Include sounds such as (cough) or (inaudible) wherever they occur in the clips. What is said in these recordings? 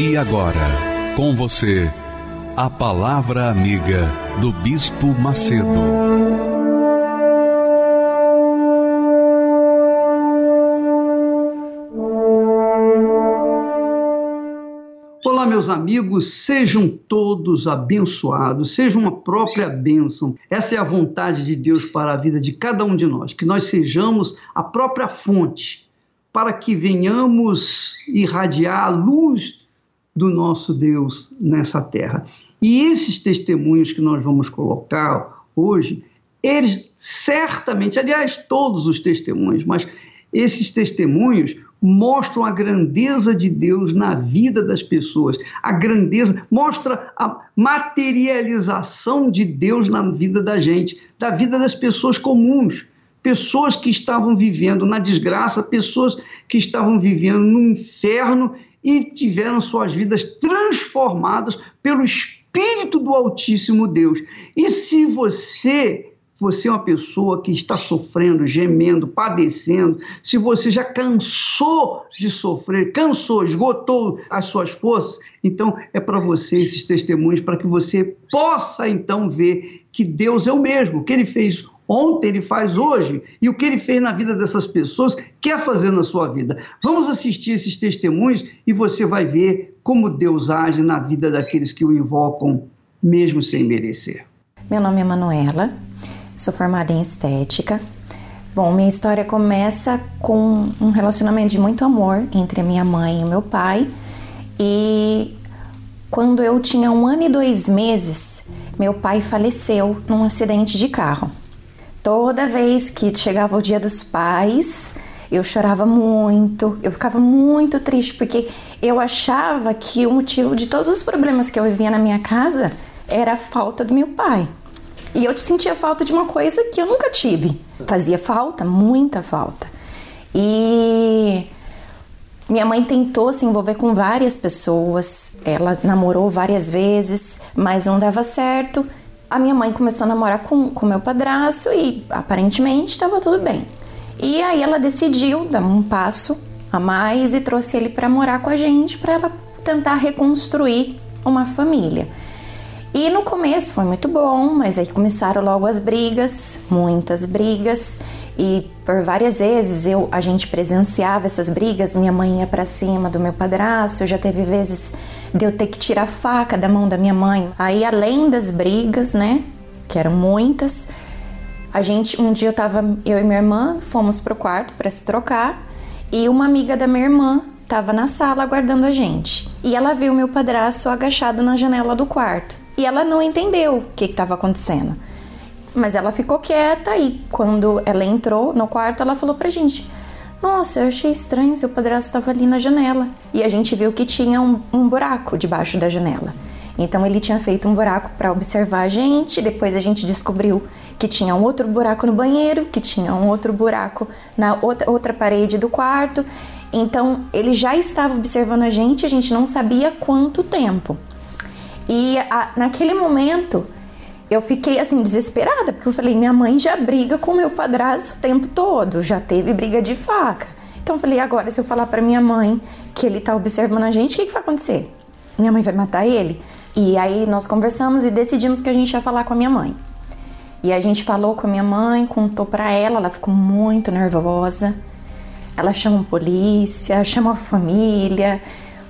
E agora, com você, a Palavra Amiga do Bispo Macedo. Olá, meus amigos, sejam todos abençoados, seja uma própria bênção. Essa é a vontade de Deus para a vida de cada um de nós, que nós sejamos a própria fonte para que venhamos irradiar a luz do nosso Deus nessa terra. E esses testemunhos que nós vamos colocar hoje, eles certamente, aliás, todos os testemunhos, mas esses testemunhos mostram a grandeza de Deus na vida das pessoas, a grandeza, mostra a materialização de Deus na vida da gente, da vida das pessoas comuns, pessoas que estavam vivendo na desgraça, pessoas que estavam vivendo no inferno e tiveram suas vidas transformadas pelo Espírito do Altíssimo Deus. E se você você é uma pessoa que está sofrendo, gemendo, padecendo, se você já cansou de sofrer, cansou, esgotou as suas forças, então é para você esses testemunhos, para que você possa então ver que Deus é o mesmo, que ele fez ontem, ele faz hoje, e o que ele fez na vida dessas pessoas, quer fazer na sua vida. Vamos assistir esses testemunhos e você vai ver como Deus age na vida daqueles que o invocam, mesmo sem merecer. Meu nome é Manuela, sou formada em estética. Bom, minha história começa com um relacionamento de muito amor entre minha mãe e meu pai. E quando eu tinha um ano e dois meses, meu pai faleceu num acidente de carro. Toda vez que chegava o dia dos pais, eu chorava muito, eu ficava muito triste porque eu achava que o motivo de todos os problemas que eu vivia na minha casa era a falta do meu pai. E eu sentia falta de uma coisa que eu nunca tive. Fazia falta, muita falta. E minha mãe tentou se envolver com várias pessoas, ela namorou várias vezes, mas não dava certo a minha mãe começou a namorar com o meu padrasto e aparentemente estava tudo bem. E aí ela decidiu dar um passo a mais e trouxe ele para morar com a gente para ela tentar reconstruir uma família. E no começo foi muito bom, mas aí começaram logo as brigas, muitas brigas. E por várias vezes eu a gente presenciava essas brigas, minha mãe ia para cima do meu padrasto, já teve vezes de eu ter que tirar a faca da mão da minha mãe. Aí além das brigas, né, que eram muitas, a gente um dia eu tava eu e minha irmã fomos pro quarto para se trocar e uma amiga da minha irmã estava na sala aguardando a gente. E ela viu meu padrasto agachado na janela do quarto. E ela não entendeu o que estava acontecendo. Mas ela ficou quieta e quando ela entrou no quarto, ela falou pra gente: Nossa, eu achei estranho, seu padrasto estava ali na janela. E a gente viu que tinha um, um buraco debaixo da janela. Então ele tinha feito um buraco para observar a gente. Depois a gente descobriu que tinha um outro buraco no banheiro, que tinha um outro buraco na outra, outra parede do quarto. Então ele já estava observando a gente, a gente não sabia quanto tempo. E a, naquele momento eu fiquei assim desesperada, porque eu falei, minha mãe já briga com meu padrasto o tempo todo, já teve briga de faca. Então eu falei, agora se eu falar para minha mãe que ele tá observando a gente, o que, que vai acontecer? Minha mãe vai matar ele? E aí nós conversamos e decidimos que a gente ia falar com a minha mãe. E a gente falou com a minha mãe, contou para ela, ela ficou muito nervosa. Ela chamou polícia, chamou a família.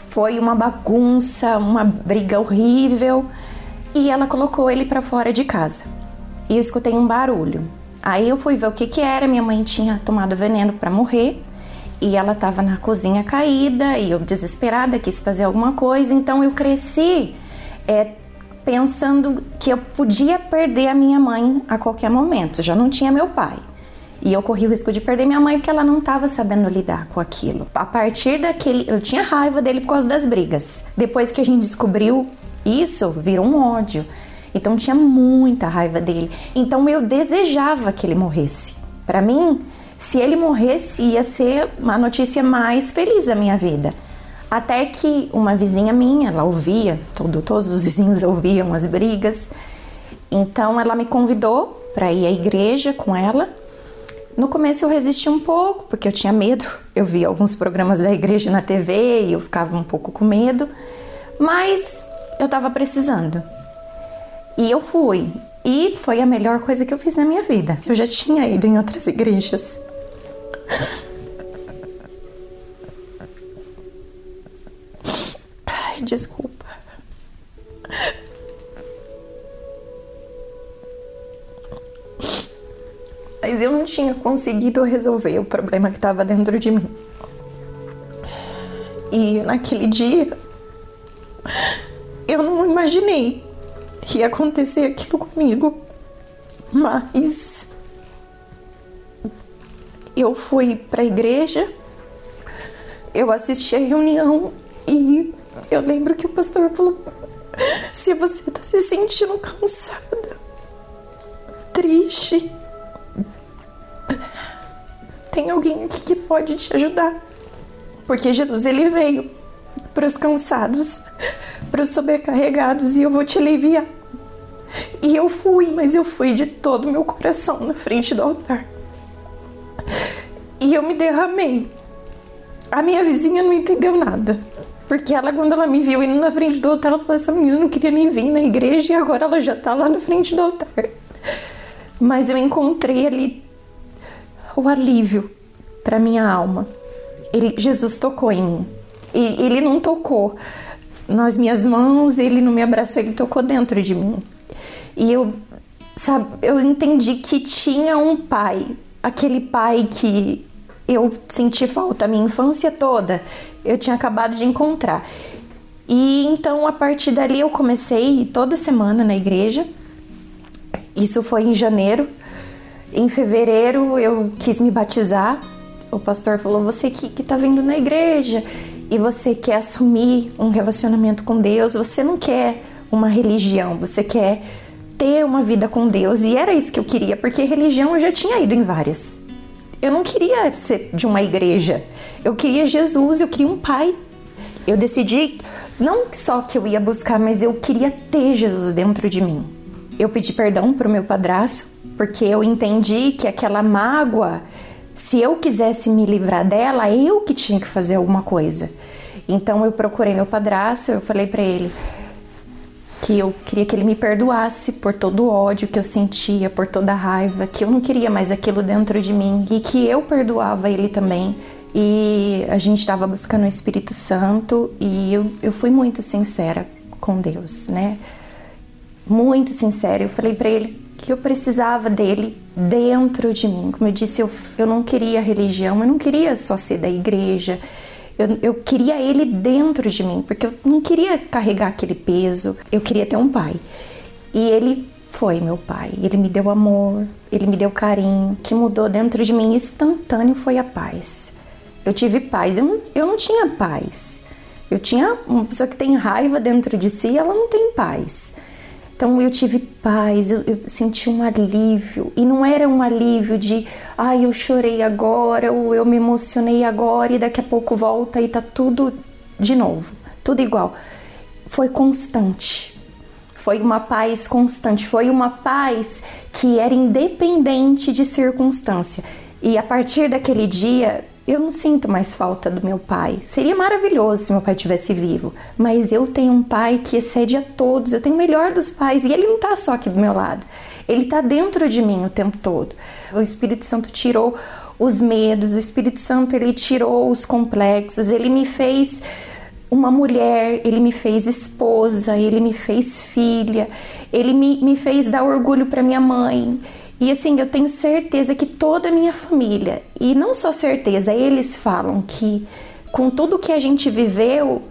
Foi uma bagunça, uma briga horrível e ela colocou ele para fora de casa. E eu escutei um barulho. Aí eu fui ver o que que era. Minha mãe tinha tomado veneno para morrer e ela estava na cozinha caída e eu desesperada quis fazer alguma coisa. Então eu cresci é, pensando que eu podia perder a minha mãe a qualquer momento. Já não tinha meu pai. E eu corri o risco de perder minha mãe porque ela não estava sabendo lidar com aquilo. A partir daquele. Eu tinha raiva dele por causa das brigas. Depois que a gente descobriu isso, virou um ódio. Então tinha muita raiva dele. Então eu desejava que ele morresse. Para mim, se ele morresse, ia ser uma notícia mais feliz da minha vida. Até que uma vizinha minha, ela ouvia, todo, todos os vizinhos ouviam as brigas. Então ela me convidou para ir à igreja com ela. No começo eu resisti um pouco, porque eu tinha medo. Eu via alguns programas da igreja na TV e eu ficava um pouco com medo. Mas eu estava precisando. E eu fui. E foi a melhor coisa que eu fiz na minha vida. Eu já tinha ido em outras igrejas. (laughs) Ai, desculpa. mas eu não tinha conseguido resolver o problema que estava dentro de mim. E naquele dia, eu não imaginei que ia acontecer aquilo comigo, mas eu fui para a igreja, eu assisti a reunião e eu lembro que o pastor falou: se você está se sentindo cansada, triste, tem alguém aqui que pode te ajudar. Porque Jesus ele veio para os cansados, para os sobrecarregados e eu vou te aliviar. E eu fui, mas eu fui de todo o meu coração na frente do altar. E eu me derramei. A minha vizinha não entendeu nada. Porque ela, quando ela me viu indo na frente do altar, ela falou: essa menina não queria nem vir na igreja e agora ela já está lá na frente do altar. Mas eu encontrei ali o alívio para minha alma. Ele, Jesus tocou em mim. E ele não tocou nas minhas mãos, ele não me abraçou, ele tocou dentro de mim. E eu, sabe, eu entendi que tinha um pai, aquele pai que eu senti falta a minha infância toda, eu tinha acabado de encontrar. E então a partir dali eu comecei toda semana na igreja. Isso foi em janeiro em fevereiro eu quis me batizar. O pastor falou: Você que, que tá vindo na igreja e você quer assumir um relacionamento com Deus, você não quer uma religião, você quer ter uma vida com Deus. E era isso que eu queria, porque religião eu já tinha ido em várias. Eu não queria ser de uma igreja, eu queria Jesus, eu queria um pai. Eu decidi não só que eu ia buscar, mas eu queria ter Jesus dentro de mim. Eu pedi perdão para o meu padrasto, porque eu entendi que aquela mágoa, se eu quisesse me livrar dela, eu que tinha que fazer alguma coisa. Então eu procurei meu padrasto, eu falei para ele que eu queria que ele me perdoasse por todo o ódio que eu sentia, por toda a raiva, que eu não queria mais aquilo dentro de mim e que eu perdoava ele também. E a gente estava buscando o Espírito Santo e eu, eu fui muito sincera com Deus, né? Muito sincera. Eu falei para ele que eu precisava dele dentro de mim. Como eu disse, eu, eu não queria religião, eu não queria só ser da igreja. Eu, eu queria ele dentro de mim, porque eu não queria carregar aquele peso. Eu queria ter um pai. E ele foi meu pai. Ele me deu amor, ele me deu carinho. O que mudou dentro de mim instantâneo foi a paz. Eu tive paz. Eu não, eu não tinha paz. Eu tinha uma pessoa que tem raiva dentro de si, ela não tem paz. Então eu tive paz, eu, eu, senti um alívio. E não era um alívio de, ai, ah, eu chorei agora, ou eu me emocionei agora e daqui a pouco volta e tá tudo de novo, tudo igual. Foi constante. Foi uma paz constante, foi uma paz que era independente de circunstância. E a partir daquele dia, eu não sinto mais falta do meu pai. Seria maravilhoso se meu pai estivesse vivo, mas eu tenho um pai que excede a todos. Eu tenho o melhor dos pais e ele não está só aqui do meu lado. Ele está dentro de mim o tempo todo. O Espírito Santo tirou os medos, o Espírito Santo ele tirou os complexos, ele me fez uma mulher, ele me fez esposa, ele me fez filha, ele me, me fez dar orgulho para minha mãe, e assim, eu tenho certeza que toda a minha família, e não só certeza, eles falam que com tudo que a gente viveu,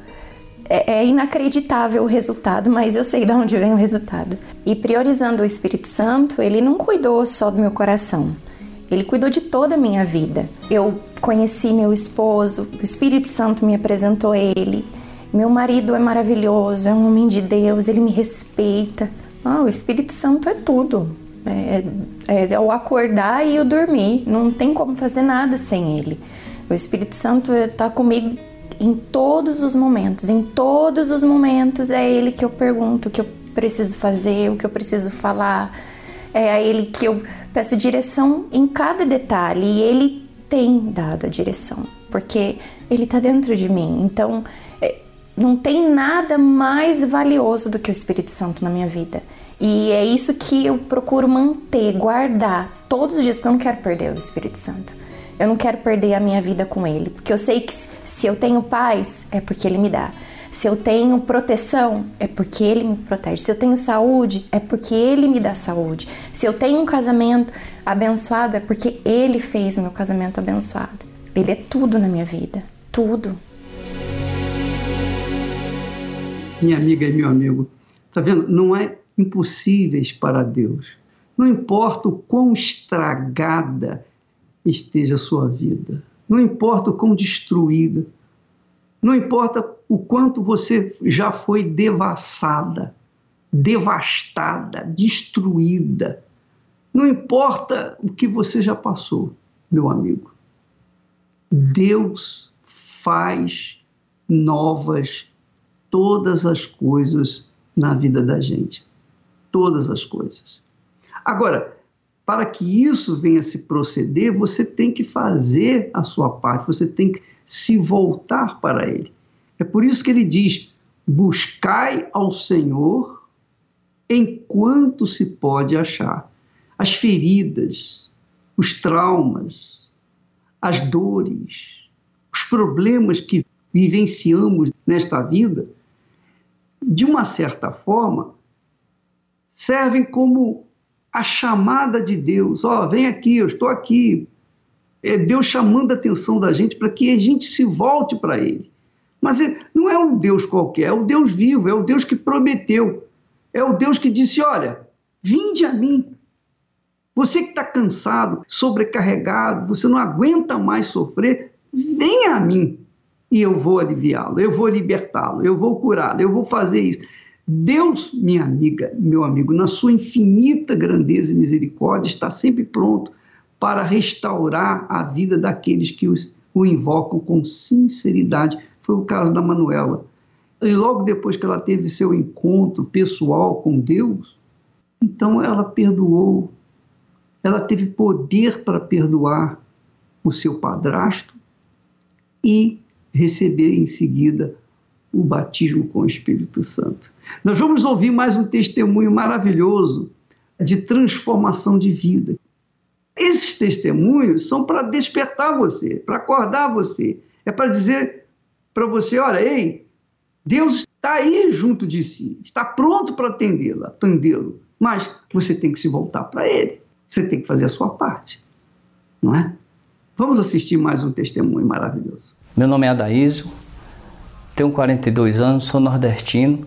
é, é inacreditável o resultado, mas eu sei de onde vem o resultado. E priorizando o Espírito Santo, ele não cuidou só do meu coração. Ele cuidou de toda a minha vida. Eu conheci meu esposo, o Espírito Santo me apresentou ele. Meu marido é maravilhoso, é um homem de Deus, ele me respeita. Ah, o Espírito Santo é tudo. É, é, é o acordar e o dormir. Não tem como fazer nada sem ele. O Espírito Santo está comigo em todos os momentos. Em todos os momentos é ele que eu pergunto o que eu preciso fazer, o que eu preciso falar. É a ele que eu peço direção em cada detalhe e ele tem dado a direção, porque ele está dentro de mim. Então, não tem nada mais valioso do que o Espírito Santo na minha vida. E é isso que eu procuro manter, guardar todos os dias, porque eu não quero perder o Espírito Santo. Eu não quero perder a minha vida com ele, porque eu sei que se eu tenho paz, é porque ele me dá. Se eu tenho proteção, é porque ele me protege. Se eu tenho saúde, é porque ele me dá saúde. Se eu tenho um casamento abençoado, é porque ele fez o meu casamento abençoado. Ele é tudo na minha vida, tudo. minha amiga e meu amigo, está vendo? Não é impossíveis para Deus. Não importa o quão estragada esteja a sua vida, não importa o quão destruída, não importa o quanto você já foi devassada, devastada, destruída, não importa o que você já passou, meu amigo. Deus faz novas todas as coisas na vida da gente. Todas as coisas. Agora, para que isso venha se proceder, você tem que fazer a sua parte, você tem que se voltar para Ele. É por isso que ele diz: buscai ao Senhor enquanto se pode achar. As feridas, os traumas, as dores, os problemas que vivenciamos nesta vida, de uma certa forma, servem como a chamada de Deus. Ó, oh, vem aqui, eu estou aqui. É Deus chamando a atenção da gente para que a gente se volte para Ele. Mas não é um Deus qualquer, é o Deus vivo, é o Deus que prometeu. É o Deus que disse: Olha, vinde a mim. Você que está cansado, sobrecarregado, você não aguenta mais sofrer, venha a mim e eu vou aliviá-lo, eu vou libertá-lo, eu vou curá-lo, eu vou fazer isso. Deus, minha amiga, meu amigo, na sua infinita grandeza e misericórdia, está sempre pronto para restaurar a vida daqueles que os, o invocam com sinceridade. Foi o caso da Manuela. E logo depois que ela teve seu encontro pessoal com Deus, então ela perdoou. Ela teve poder para perdoar o seu padrasto e receber em seguida o batismo com o Espírito Santo. Nós vamos ouvir mais um testemunho maravilhoso de transformação de vida. Esses testemunhos são para despertar você, para acordar você. É para dizer para você: olha, ei, Deus está aí junto de si, está pronto para atendê-la, atendê-lo. Mas você tem que se voltar para Ele. Você tem que fazer a sua parte, não é? Vamos assistir mais um testemunho maravilhoso. Meu nome é Adaísio, tenho 42 anos, sou nordestino.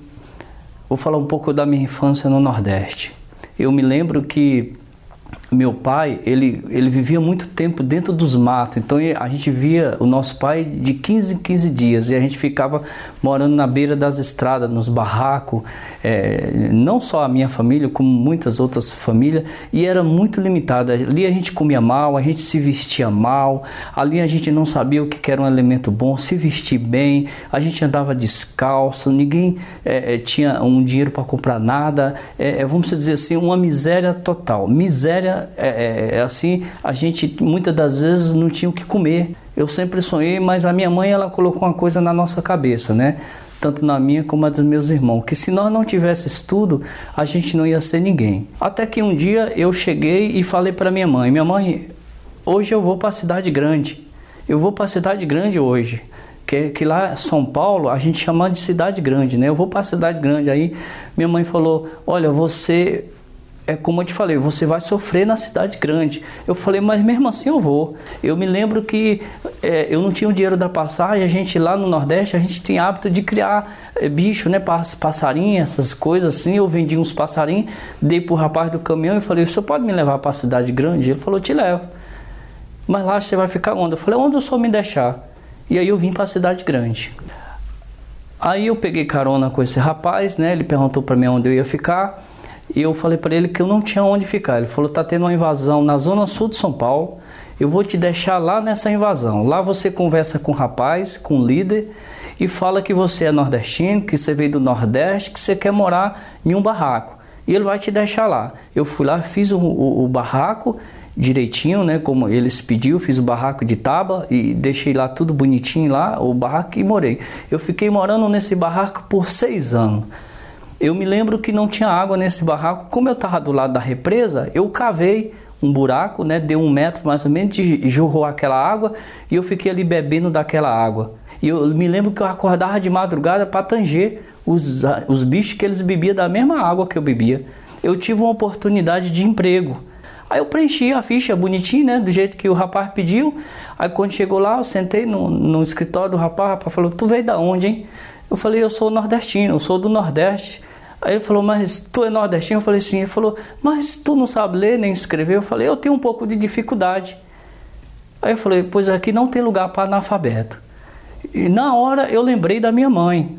Vou falar um pouco da minha infância no Nordeste. Eu me lembro que meu pai, ele, ele vivia muito tempo dentro dos matos, então a gente via o nosso pai de 15 em 15 dias. E a gente ficava morando na beira das estradas, nos barracos, é, não só a minha família, como muitas outras famílias, e era muito limitada. Ali a gente comia mal, a gente se vestia mal, ali a gente não sabia o que era um elemento bom, se vestir bem, a gente andava descalço, ninguém é, é tinha um dinheiro para comprar nada, é, é, vamos dizer assim, uma miséria total. Miséria é, é, é, assim, a gente muitas das vezes não tinha o que comer. Eu sempre sonhei, mas a minha mãe ela colocou uma coisa na nossa cabeça, né? Tanto na minha como na dos meus irmãos, que se nós não tivesse estudo, a gente não ia ser ninguém. Até que um dia eu cheguei e falei para minha mãe: Minha mãe, hoje eu vou para a cidade grande. Eu vou para a cidade grande hoje. Que, que lá São Paulo a gente chama de cidade grande, né? Eu vou para a cidade grande. Aí minha mãe falou: Olha, você é como eu te falei, você vai sofrer na cidade grande. Eu falei, mas mesmo assim eu vou. Eu me lembro que é, eu não tinha o dinheiro da passagem, a gente lá no Nordeste, a gente tinha hábito de criar é, bicho, né? Passarinhos, essas coisas assim. Eu vendi uns passarinhos, dei pro rapaz do caminhão e falei, você pode me levar para a cidade grande? Ele falou, te levo. Mas lá você vai ficar onde? Eu falei, onde o senhor me deixar? E aí eu vim para a cidade grande. Aí eu peguei carona com esse rapaz, né? Ele perguntou para mim onde eu ia ficar. E eu falei para ele que eu não tinha onde ficar. Ele falou: tá tendo uma invasão na zona sul de São Paulo. Eu vou te deixar lá nessa invasão. Lá você conversa com o rapaz, com o líder, e fala que você é nordestino, que você veio do Nordeste, que você quer morar em um barraco. E ele vai te deixar lá. Eu fui lá, fiz o, o, o barraco direitinho, né? Como eles pediu, fiz o barraco de tábua e deixei lá tudo bonitinho lá, o barraco e morei. Eu fiquei morando nesse barraco por seis anos. Eu me lembro que não tinha água nesse barraco. Como eu estava do lado da represa, eu cavei um buraco, né? Deu um metro mais ou menos, jorrou aquela água e eu fiquei ali bebendo daquela água. E eu me lembro que eu acordava de madrugada para tanger os, os bichos que eles bebiam da mesma água que eu bebia. Eu tive uma oportunidade de emprego. Aí eu preenchi a ficha bonitinho, né? Do jeito que o rapaz pediu. Aí quando chegou lá, eu sentei no, no escritório do rapaz, o rapaz falou, tu veio da onde, hein? Eu falei, eu sou nordestino, eu sou do Nordeste. Aí ele falou, mas tu é nordestino? Eu falei, sim. Ele falou, mas tu não sabe ler nem escrever? Eu falei, eu tenho um pouco de dificuldade. Aí eu falei, pois aqui não tem lugar para analfabeto. E na hora eu lembrei da minha mãe.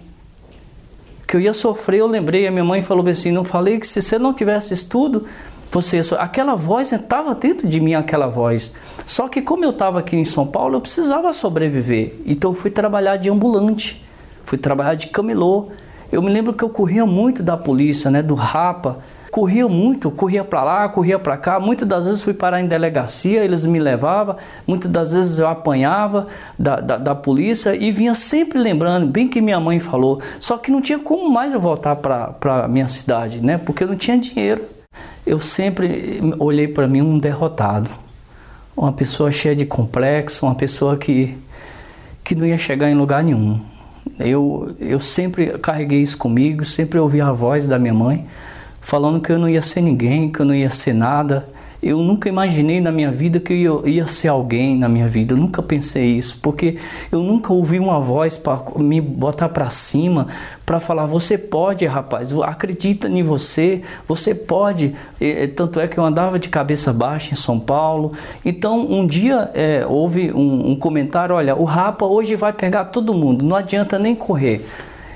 Que eu ia sofrer, eu lembrei. A minha mãe falou assim: não falei que se você não tivesse estudo, você. Aquela voz estava dentro de mim, aquela voz. Só que como eu estava aqui em São Paulo, eu precisava sobreviver. Então eu fui trabalhar de ambulante, fui trabalhar de camelô. Eu me lembro que eu corria muito da polícia, né, do rapa. Corria muito, corria para lá, corria para cá. Muitas das vezes fui parar em delegacia, eles me levavam. Muitas das vezes eu apanhava da, da, da polícia e vinha sempre lembrando, bem que minha mãe falou. Só que não tinha como mais eu voltar para minha cidade, né? Porque eu não tinha dinheiro. Eu sempre olhei para mim um derrotado, uma pessoa cheia de complexo, uma pessoa que, que não ia chegar em lugar nenhum. Eu, eu sempre carreguei isso comigo, sempre ouvi a voz da minha mãe falando que eu não ia ser ninguém, que eu não ia ser nada. Eu nunca imaginei na minha vida que eu ia ser alguém na minha vida. Eu nunca pensei isso, porque eu nunca ouvi uma voz para me botar para cima, para falar: você pode, rapaz, acredita em você, você pode. E, tanto é que eu andava de cabeça baixa em São Paulo. Então, um dia é, houve um, um comentário: olha, o Rapa hoje vai pegar todo mundo, não adianta nem correr.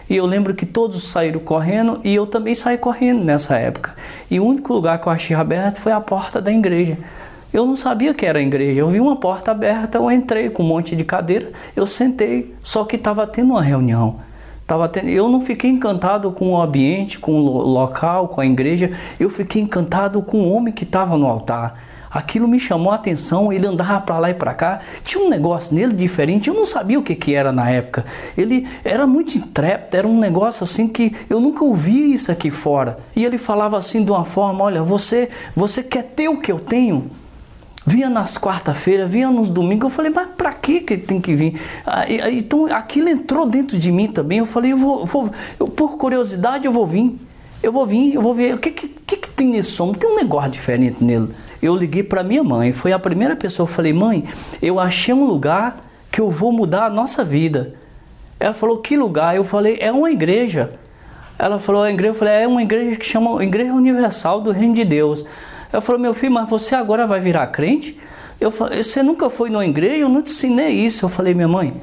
E eu lembro que todos saíram correndo e eu também saí correndo nessa época. E o único lugar que eu achei aberto foi a porta da igreja. Eu não sabia que era a igreja. Eu vi uma porta aberta, eu entrei com um monte de cadeira, eu sentei, só que estava tendo uma reunião. Tava tendo, eu não fiquei encantado com o ambiente, com o local, com a igreja, eu fiquei encantado com o homem que estava no altar. Aquilo me chamou a atenção, ele andava para lá e para cá, tinha um negócio nele diferente, eu não sabia o que, que era na época. Ele era muito intrépido, era um negócio assim que eu nunca ouvi isso aqui fora. E ele falava assim de uma forma, olha, você, você quer ter o que eu tenho? Vinha nas quarta-feiras, vinha nos domingos. Eu falei, mas para que que tem que vir? então aquilo entrou dentro de mim também. Eu falei, eu vou, vou eu, por curiosidade eu vou vir. Eu vou vir, eu vou ver o que, que, que, que tem nesse som. Tem um negócio diferente nele eu liguei para minha mãe. Foi a primeira pessoa. Eu falei, mãe, eu achei um lugar que eu vou mudar a nossa vida. Ela falou, que lugar? Eu falei, é uma igreja. Ela falou, a igreja, eu falei, é uma igreja que chama Igreja Universal do Reino de Deus. Ela falou, meu filho, mas você agora vai virar crente? Eu falei, você nunca foi numa igreja? Eu não te ensinei isso. Eu falei, minha mãe,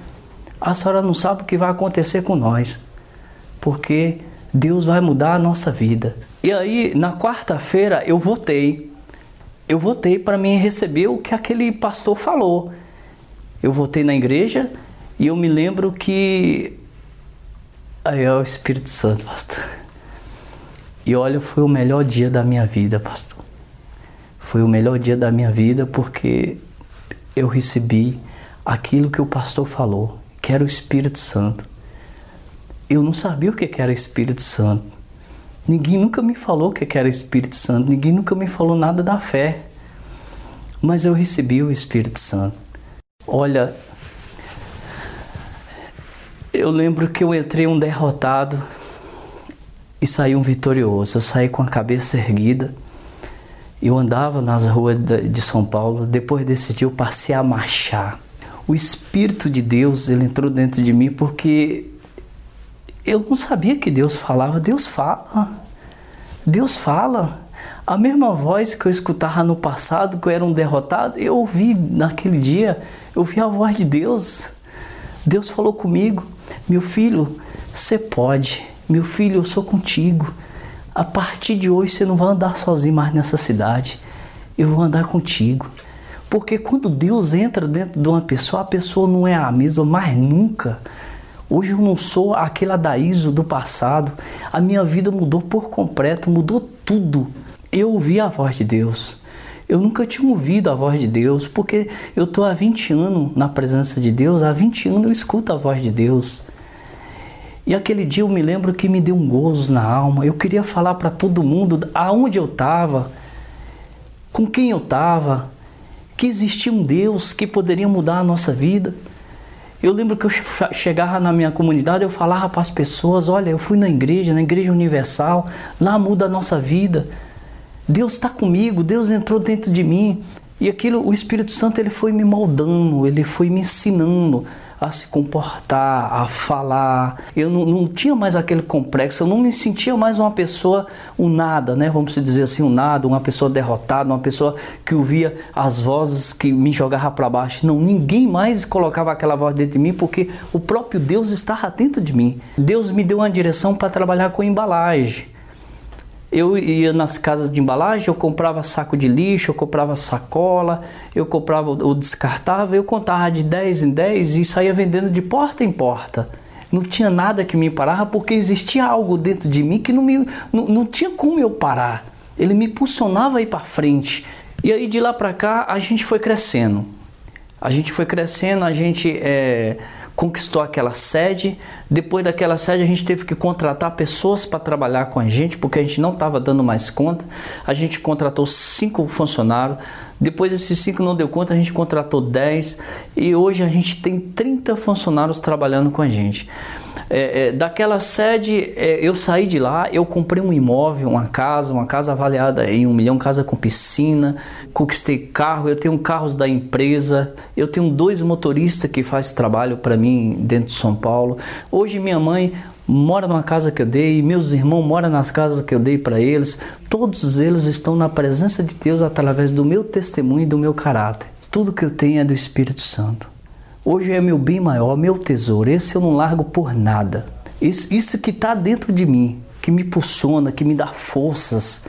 a senhora não sabe o que vai acontecer com nós. Porque Deus vai mudar a nossa vida. E aí, na quarta-feira, eu votei eu votei para mim receber o que aquele pastor falou. Eu votei na igreja e eu me lembro que. Aí é o Espírito Santo, pastor. E olha, foi o melhor dia da minha vida, pastor. Foi o melhor dia da minha vida porque eu recebi aquilo que o pastor falou, que era o Espírito Santo. Eu não sabia o que era Espírito Santo. Ninguém nunca me falou que era Espírito Santo, ninguém nunca me falou nada da fé. Mas eu recebi o Espírito Santo. Olha, eu lembro que eu entrei um derrotado e saí um vitorioso. Eu saí com a cabeça erguida. Eu andava nas ruas de São Paulo. Depois desse dia eu passei a marchar. O Espírito de Deus ele entrou dentro de mim porque eu não sabia que Deus falava. Deus fala. Deus fala. A mesma voz que eu escutava no passado, que eu era um derrotado, eu ouvi naquele dia, eu ouvi a voz de Deus. Deus falou comigo: Meu filho, você pode. Meu filho, eu sou contigo. A partir de hoje você não vai andar sozinho mais nessa cidade. Eu vou andar contigo. Porque quando Deus entra dentro de uma pessoa, a pessoa não é a mesma mais nunca. Hoje eu não sou aquele Adaíso do passado. A minha vida mudou por completo, mudou tudo. Eu ouvi a voz de Deus. Eu nunca tinha ouvido a voz de Deus, porque eu estou há 20 anos na presença de Deus, há 20 anos eu escuto a voz de Deus. E aquele dia eu me lembro que me deu um gozo na alma. Eu queria falar para todo mundo aonde eu estava, com quem eu estava, que existia um Deus que poderia mudar a nossa vida. Eu lembro que eu chegava na minha comunidade, eu falava para as pessoas: olha, eu fui na igreja, na Igreja Universal, lá muda a nossa vida. Deus está comigo, Deus entrou dentro de mim. E aquilo, o Espírito Santo, ele foi me moldando, ele foi me ensinando a se comportar, a falar. Eu não, não, tinha mais aquele complexo, eu não me sentia mais uma pessoa, um nada, né? Vamos dizer assim, um nada, uma pessoa derrotada, uma pessoa que ouvia as vozes que me jogavam para baixo. Não, ninguém mais colocava aquela voz dentro de mim porque o próprio Deus estava dentro de mim. Deus me deu uma direção para trabalhar com embalagem. Eu ia nas casas de embalagem, eu comprava saco de lixo, eu comprava sacola, eu comprava o descartável, eu contava de 10 em 10 e saía vendendo de porta em porta. Não tinha nada que me parava porque existia algo dentro de mim que não, me, não, não tinha como eu parar. Ele me impulsionava a ir para frente. E aí de lá para cá a gente foi crescendo. A gente foi crescendo, a gente é, conquistou aquela sede. Depois daquela sede, a gente teve que contratar pessoas para trabalhar com a gente, porque a gente não estava dando mais conta. A gente contratou cinco funcionários. Depois esses cinco não deu conta, a gente contratou dez e hoje a gente tem 30 funcionários trabalhando com a gente. É, é, daquela sede, é, eu saí de lá, eu comprei um imóvel, uma casa, uma casa avaliada em um milhão, casa com piscina, conquistei carro, eu tenho carros da empresa, eu tenho dois motoristas que fazem trabalho para mim dentro de São Paulo. Hoje minha mãe mora numa casa que eu dei, meus irmãos moram nas casas que eu dei para eles, todos eles estão na presença de Deus através do meu testemunho e do meu caráter. Tudo que eu tenho é do Espírito Santo. Hoje é meu bem maior, meu tesouro. Esse eu não largo por nada. Esse, isso que está dentro de mim, que me impulsiona, que me dá forças.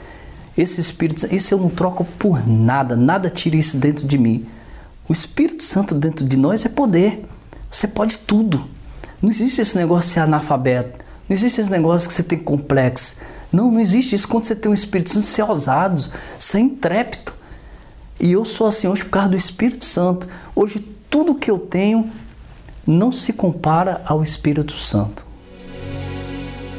Esse Espírito esse eu não troco por nada. Nada tira isso dentro de mim. O Espírito Santo dentro de nós é poder. Você pode tudo. Não existe esse negócio de ser analfabeto. Não existe esse negócio que você tem complexo. Não, não existe isso. Quando você tem um Espírito Santo, você é ousado, você é intrépido. E eu sou assim hoje por causa do Espírito Santo. Hoje tudo que eu tenho não se compara ao Espírito Santo.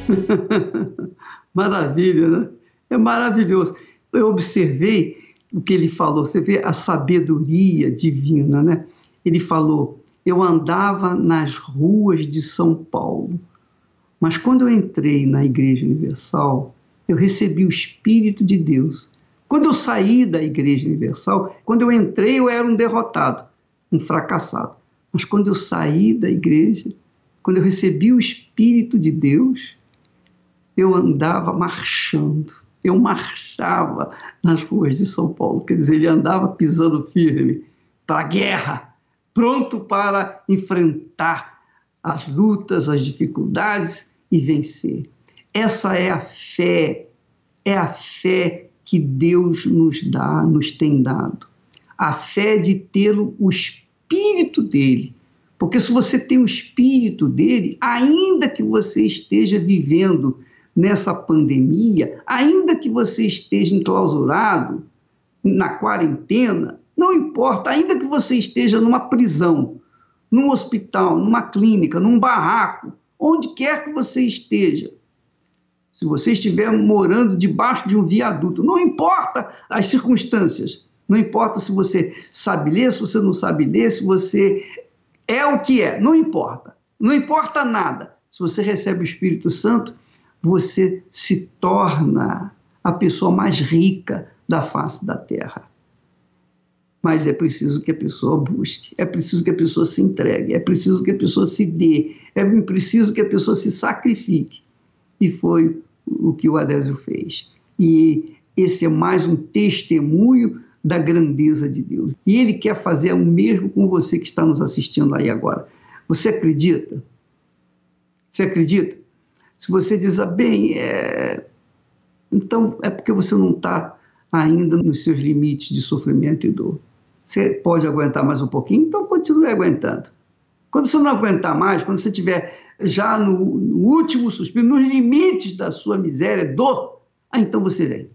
(laughs) Maravilha, né? É maravilhoso. Eu observei o que ele falou, você vê a sabedoria divina, né? Ele falou: Eu andava nas ruas de São Paulo, mas quando eu entrei na Igreja Universal, eu recebi o Espírito de Deus. Quando eu saí da Igreja Universal, quando eu entrei, eu era um derrotado um fracassado. Mas quando eu saí da igreja, quando eu recebi o Espírito de Deus, eu andava marchando, eu marchava nas ruas de São Paulo. Quer dizer, ele andava pisando firme para a guerra, pronto para enfrentar as lutas, as dificuldades e vencer. Essa é a fé, é a fé que Deus nos dá, nos tem dado. A fé de tê-lo o Espírito espírito dele. Porque se você tem o espírito dele, ainda que você esteja vivendo nessa pandemia, ainda que você esteja enclausurado na quarentena, não importa, ainda que você esteja numa prisão, num hospital, numa clínica, num barraco, onde quer que você esteja, se você estiver morando debaixo de um viaduto, não importa as circunstâncias, não importa se você sabe ler, se você não sabe ler, se você é o que é, não importa. Não importa nada. Se você recebe o Espírito Santo, você se torna a pessoa mais rica da face da terra. Mas é preciso que a pessoa busque, é preciso que a pessoa se entregue, é preciso que a pessoa se dê, é preciso que a pessoa se sacrifique. E foi o que o Adésio fez. E Esse é mais um testemunho da grandeza de Deus. E Ele quer fazer o mesmo com você que está nos assistindo aí agora. Você acredita? Você acredita? Se você diz, ah, bem, é... então é porque você não está ainda nos seus limites de sofrimento e dor. Você pode aguentar mais um pouquinho? Então continue aguentando. Quando você não aguentar mais, quando você estiver já no, último suspiro, nos limites da sua miséria, dor, ah, então você vem.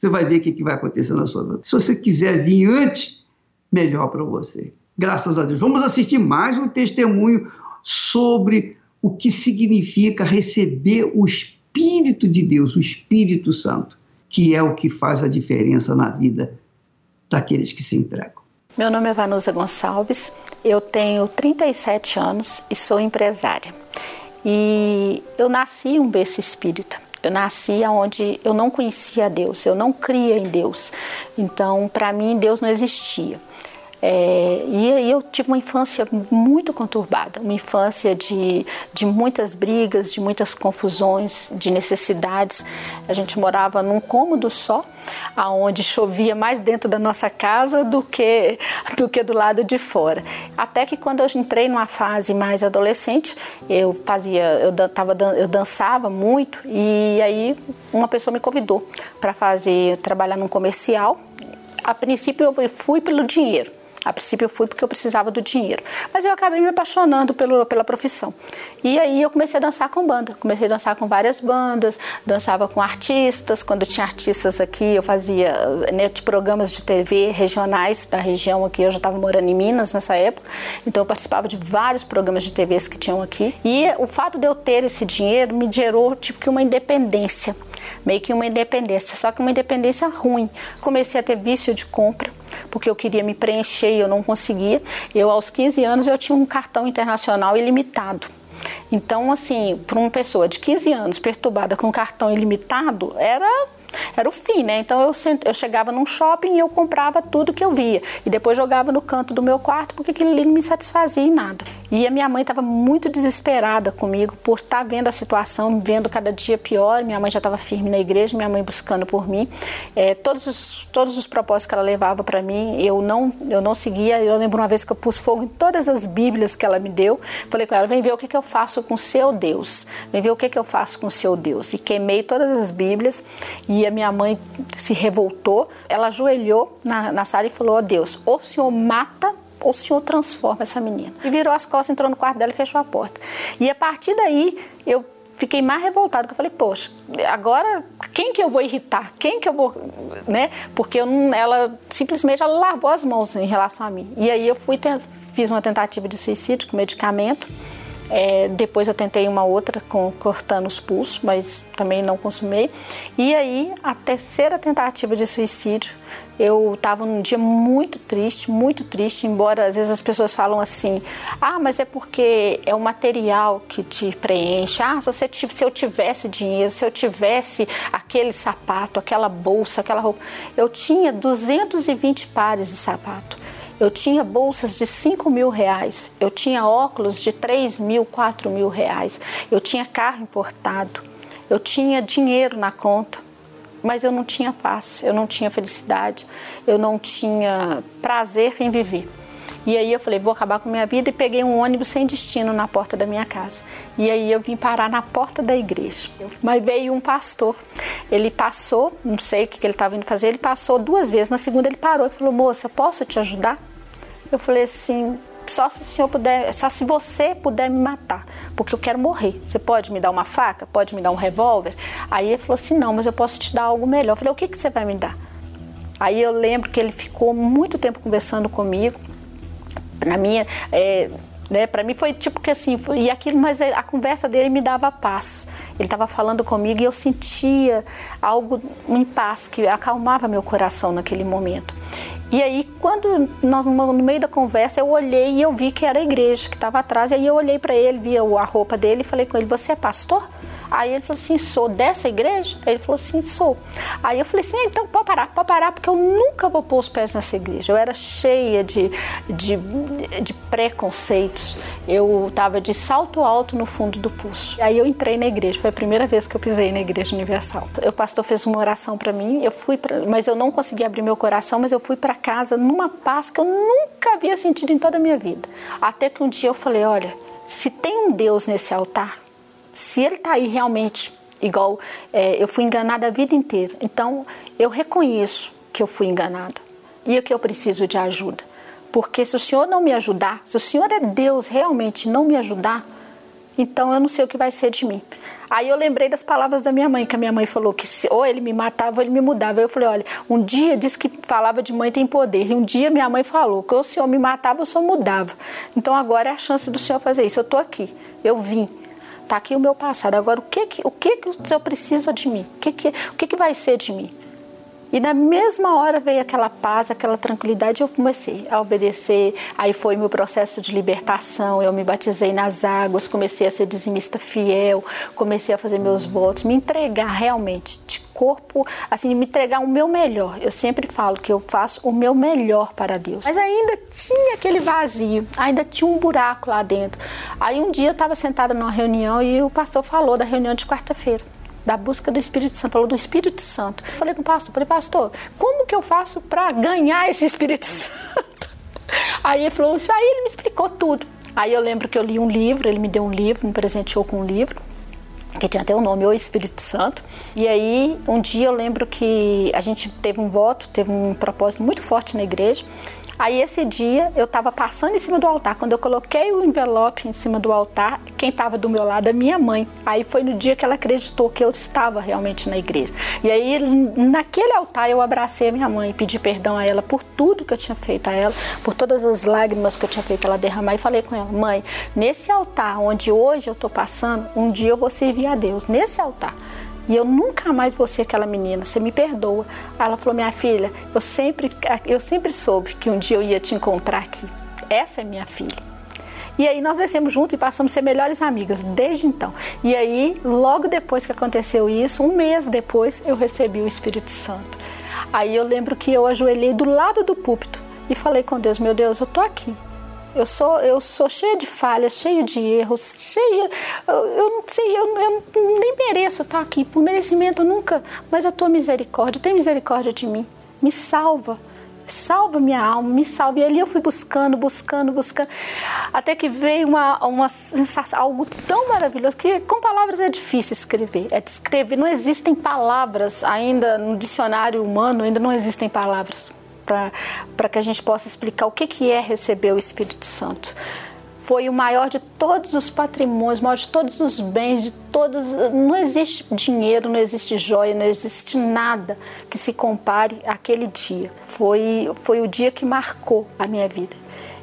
Você vai ver o que, que vai acontecer na sua vida. Se você quiser vir antes, melhor para você. Graças a Deus. Vamos assistir mais um testemunho sobre o que significa receber o Espírito de Deus, o Espírito Santo, que é o que faz a diferença na vida daqueles que se entregam. Meu nome é Vanusa Gonçalves, eu tenho 37 anos e sou empresária. E eu nasci um berço espírita. Eu nasci onde eu não conhecia Deus, eu não cria em Deus. Então, para mim, Deus não existia. É, e eu tive uma infância muito conturbada, uma infância de, de muitas brigas, de muitas confusões, de necessidades. A gente morava num cômodo só, aonde chovia mais dentro da nossa casa do que do que do lado de fora. Até que quando eu entrei numa fase mais adolescente, eu fazia, eu tava, eu dançava muito e aí uma pessoa me convidou para fazer trabalhar num comercial. A princípio eu fui pelo dinheiro a princípio eu fui porque eu precisava do dinheiro, mas eu acabei me apaixonando pelo, pela profissão. E aí eu comecei a dançar com banda, comecei a dançar com várias bandas, dançava com artistas. Quando tinha artistas aqui, eu fazia né, programas de TV regionais da região aqui. Eu já estava morando em Minas nessa época, então eu participava de vários programas de TVs que tinham aqui. E o fato de eu ter esse dinheiro me gerou tipo que uma independência meio que uma independência, só que uma independência ruim. Comecei a ter vício de compra, porque eu queria me preencher e eu não conseguia. Eu, aos 15 anos, eu tinha um cartão internacional ilimitado. Então, assim, para uma pessoa de 15 anos perturbada com cartão ilimitado, era era o fim, né? Então eu, eu chegava num shopping e eu comprava tudo que eu via. E depois jogava no canto do meu quarto porque aquilo ali não me satisfazia em nada. E a minha mãe estava muito desesperada comigo por estar tá vendo a situação, vendo cada dia pior. Minha mãe já estava firme na igreja, minha mãe buscando por mim. É, todos, os, todos os propósitos que ela levava para mim, eu não, eu não seguia. Eu lembro uma vez que eu pus fogo em todas as Bíblias que ela me deu. Falei com ela: vem ver o que, que eu faço com o seu Deus. Vem ver o que, que eu faço com o seu Deus. E queimei todas as Bíblias. E a minha mãe se revoltou. Ela ajoelhou na, na sala e falou: oh, Deus, ou o senhor mata ou o senhor transforma essa menina. E virou as costas, entrou no quarto dela e fechou a porta. E a partir daí, eu fiquei mais revoltada, porque eu falei, poxa, agora quem que eu vou irritar? Quem que eu vou, né? Porque ela simplesmente ela lavou as mãos em relação a mim. E aí eu fui fiz uma tentativa de suicídio com medicamento. É, depois eu tentei uma outra com cortando os pulsos, mas também não consumei. E aí a terceira tentativa de suicídio eu estava num dia muito triste, muito triste, embora às vezes as pessoas falam assim: ah, mas é porque é o material que te preenche. Ah, se, você, se eu tivesse dinheiro, se eu tivesse aquele sapato, aquela bolsa, aquela roupa. Eu tinha 220 pares de sapato. Eu tinha bolsas de 5 mil reais. Eu tinha óculos de 3 mil, 4 mil reais. Eu tinha carro importado. Eu tinha dinheiro na conta mas eu não tinha paz, eu não tinha felicidade, eu não tinha prazer em viver. E aí eu falei, vou acabar com minha vida e peguei um ônibus sem destino na porta da minha casa. E aí eu vim parar na porta da igreja. Mas veio um pastor, ele passou, não sei o que ele estava indo fazer, ele passou duas vezes. Na segunda ele parou e falou, moça, posso te ajudar? Eu falei assim, só se o senhor puder, só se você puder me matar, porque eu quero morrer. Você pode me dar uma faca? Pode me dar um revólver? Aí ele falou assim: não, mas eu posso te dar algo melhor. Eu falei: o que, que você vai me dar? Aí eu lembro que ele ficou muito tempo conversando comigo. Na minha. É, né, para mim foi tipo que assim, foi, e aquilo, mas a conversa dele me dava paz. Ele estava falando comigo e eu sentia algo, um paz que acalmava meu coração naquele momento. E aí, quando nós no meio da conversa, eu olhei e eu vi que era a igreja que estava atrás. E aí eu olhei para ele, vi a roupa dele e falei com ele: Você é pastor? Aí ele falou assim: sou dessa igreja? Aí ele falou assim: sou. Aí eu falei assim: então pode parar, pode parar, porque eu nunca vou pôr os pés nessa igreja. Eu era cheia de, de, de preconceitos. Eu estava de salto alto no fundo do pulso. Aí eu entrei na igreja, foi a primeira vez que eu pisei na Igreja Universal. O pastor fez uma oração para mim, eu fui, pra, mas eu não consegui abrir meu coração, mas eu fui para casa numa paz que eu nunca havia sentido em toda a minha vida. Até que um dia eu falei: olha, se tem um Deus nesse altar, se ele está aí realmente igual é, eu fui enganada a vida inteira, então eu reconheço que eu fui enganada e que eu preciso de ajuda. Porque se o Senhor não me ajudar, se o Senhor é Deus realmente não me ajudar, então eu não sei o que vai ser de mim. Aí eu lembrei das palavras da minha mãe, que a minha mãe falou que se, ou ele me matava ou ele me mudava. Eu falei, olha, um dia disse que falava de mãe tem poder, e um dia minha mãe falou que ou o senhor me matava ou o senhor mudava. Então agora é a chance do senhor fazer isso. Eu estou aqui, eu vim. Está aqui o meu passado. Agora, o que, que, o, que, que o senhor precisa de mim? O que, que, o que, que vai ser de mim? E na mesma hora veio aquela paz, aquela tranquilidade, eu comecei a obedecer. Aí foi meu processo de libertação. Eu me batizei nas águas, comecei a ser dizimista fiel, comecei a fazer meus votos, me entregar realmente de corpo, assim, me entregar o meu melhor. Eu sempre falo que eu faço o meu melhor para Deus. Mas ainda tinha aquele vazio, ainda tinha um buraco lá dentro. Aí um dia eu estava sentada numa reunião e o pastor falou da reunião de quarta-feira da busca do Espírito Santo, falou do Espírito Santo. Eu falei com o pastor, falei, pastor, como que eu faço para ganhar esse Espírito Santo? (laughs) Aí ele falou, isso aí ele me explicou tudo. Aí eu lembro que eu li um livro, ele me deu um livro, me presenteou com um livro, que tinha até o nome O Espírito Santo. E aí, um dia eu lembro que a gente teve um voto, teve um propósito muito forte na igreja, Aí esse dia eu estava passando em cima do altar. Quando eu coloquei o envelope em cima do altar, quem estava do meu lado é minha mãe. Aí foi no dia que ela acreditou que eu estava realmente na igreja. E aí naquele altar eu abracei a minha mãe, pedi perdão a ela por tudo que eu tinha feito a ela, por todas as lágrimas que eu tinha feito ela derramar e falei com ela: "Mãe, nesse altar onde hoje eu estou passando, um dia eu vou servir a Deus nesse altar". E eu nunca mais vou ser aquela menina, você me perdoa. Aí ela falou: Minha filha, eu sempre, eu sempre soube que um dia eu ia te encontrar aqui. Essa é minha filha. E aí nós descemos juntos e passamos a ser melhores amigas desde então. E aí, logo depois que aconteceu isso, um mês depois, eu recebi o Espírito Santo. Aí eu lembro que eu ajoelhei do lado do púlpito e falei com Deus: Meu Deus, eu tô aqui. Eu sou, eu sou cheia de falhas, cheia de erros, cheia. Eu, eu não sei, eu, eu, nem mereço estar aqui, por merecimento nunca, mas a tua misericórdia, tem misericórdia de mim, me salva, salva minha alma, me salva. E ali eu fui buscando, buscando, buscando, até que veio uma, uma sensação, algo tão maravilhoso que com palavras é difícil escrever, é descrever. Não existem palavras ainda no dicionário humano, ainda não existem palavras para que a gente possa explicar o que, que é receber o Espírito Santo. Foi o maior de todos os patrimônios, o maior de todos os bens, de todos. Não existe dinheiro, não existe joia, não existe nada que se compare àquele dia. Foi, foi o dia que marcou a minha vida.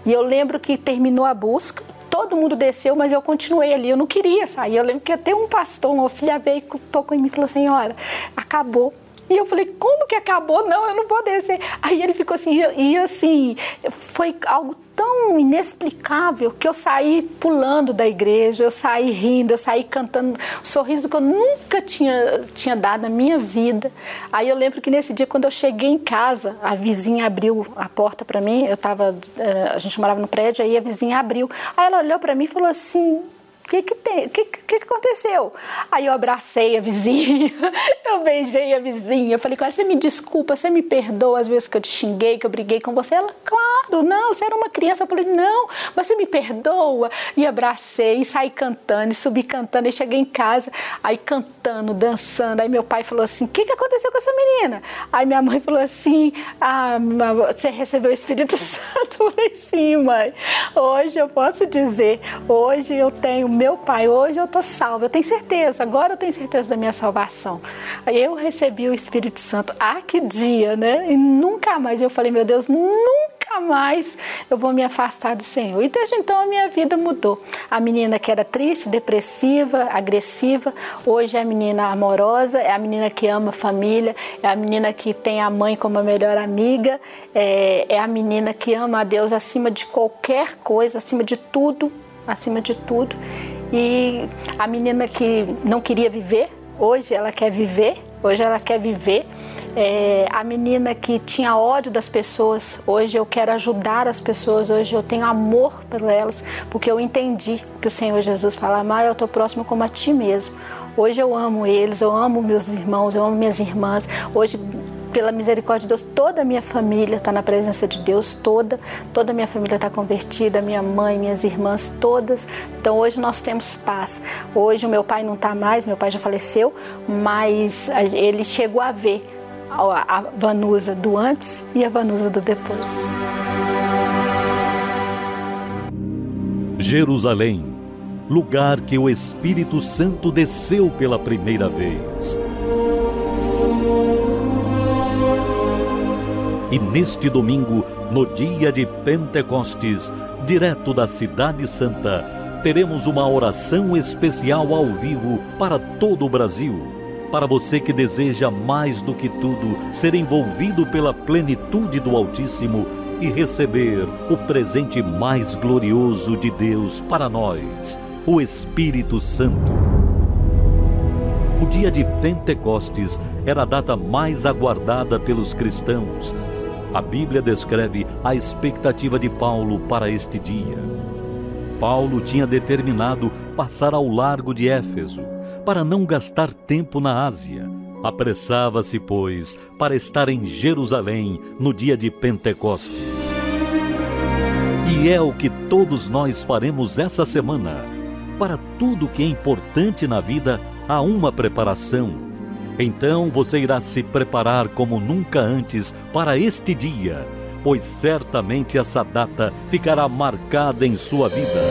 E eu lembro que terminou a busca, todo mundo desceu, mas eu continuei ali, eu não queria sair. Eu lembro que até um pastor, um auxiliar veio, tocou em mim e falou: Senhora, acabou e eu falei, como que acabou? Não, eu não vou descer. Aí ele ficou assim, e, e assim, foi algo tão inexplicável que eu saí pulando da igreja, eu saí rindo, eu saí cantando um sorriso que eu nunca tinha, tinha dado na minha vida. Aí eu lembro que nesse dia, quando eu cheguei em casa, a vizinha abriu a porta para mim, eu tava, eh, a gente morava no prédio, aí a vizinha abriu. Aí ela olhou para mim e falou assim, que que que, que, que aconteceu? Aí eu abracei a vizinha, (laughs) eu beijei a vizinha, eu falei com ela, você me desculpa, você me perdoa as vezes que eu te xinguei, que eu briguei com você? Ela, claro, não, você era uma criança. Eu falei, não, mas você me perdoa? E abracei, e saí cantando, e subi cantando, e cheguei em casa, aí cantando, dançando. Aí meu pai falou assim, o que, que aconteceu com essa menina? Aí minha mãe falou assim, ah, você recebeu o Espírito (laughs) Santo? Eu falei, sim, mãe. Hoje eu posso dizer, hoje eu tenho meu Pai, hoje eu estou salvo, eu tenho certeza, agora eu tenho certeza da minha salvação. Eu recebi o Espírito Santo, ah, que dia, né? E nunca mais eu falei, meu Deus, nunca mais eu vou me afastar do Senhor. E desde então a minha vida mudou. A menina que era triste, depressiva, agressiva, hoje é a menina amorosa, é a menina que ama a família, é a menina que tem a mãe como a melhor amiga, é, é a menina que ama a Deus acima de qualquer coisa, acima de tudo acima de tudo. E a menina que não queria viver, hoje ela quer viver, hoje ela quer viver. É, a menina que tinha ódio das pessoas, hoje eu quero ajudar as pessoas, hoje eu tenho amor por elas, porque eu entendi que o Senhor Jesus fala, amar eu estou próximo como a ti mesmo. Hoje eu amo eles, eu amo meus irmãos, eu amo minhas irmãs. Hoje pela misericórdia de Deus, toda a minha família está na presença de Deus, toda, toda a minha família está convertida, minha mãe, minhas irmãs, todas. Então hoje nós temos paz. Hoje o meu pai não está mais, meu pai já faleceu, mas ele chegou a ver a Vanusa do antes e a Vanusa do depois. Jerusalém, lugar que o Espírito Santo desceu pela primeira vez. E neste domingo, no dia de Pentecostes, direto da Cidade Santa, teremos uma oração especial ao vivo para todo o Brasil. Para você que deseja mais do que tudo ser envolvido pela plenitude do Altíssimo e receber o presente mais glorioso de Deus para nós, o Espírito Santo. O dia de Pentecostes era a data mais aguardada pelos cristãos a Bíblia descreve a expectativa de Paulo para este dia. Paulo tinha determinado passar ao largo de Éfeso, para não gastar tempo na Ásia. Apressava-se, pois, para estar em Jerusalém no dia de Pentecostes. E é o que todos nós faremos essa semana. Para tudo que é importante na vida, há uma preparação então você irá se preparar como nunca antes para este dia, pois certamente essa data ficará marcada em sua vida.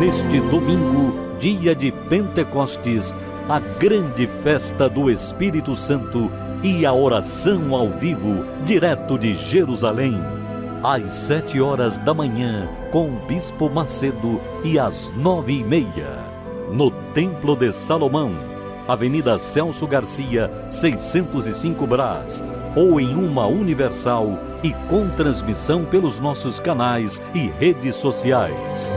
Neste domingo, dia de Pentecostes, a grande festa do Espírito Santo e a oração ao vivo, direto de Jerusalém, às sete horas da manhã, com o Bispo Macedo e às nove e meia, no Templo de Salomão Avenida Celso Garcia, 605 Brás, ou em uma universal e com transmissão pelos nossos canais e redes sociais.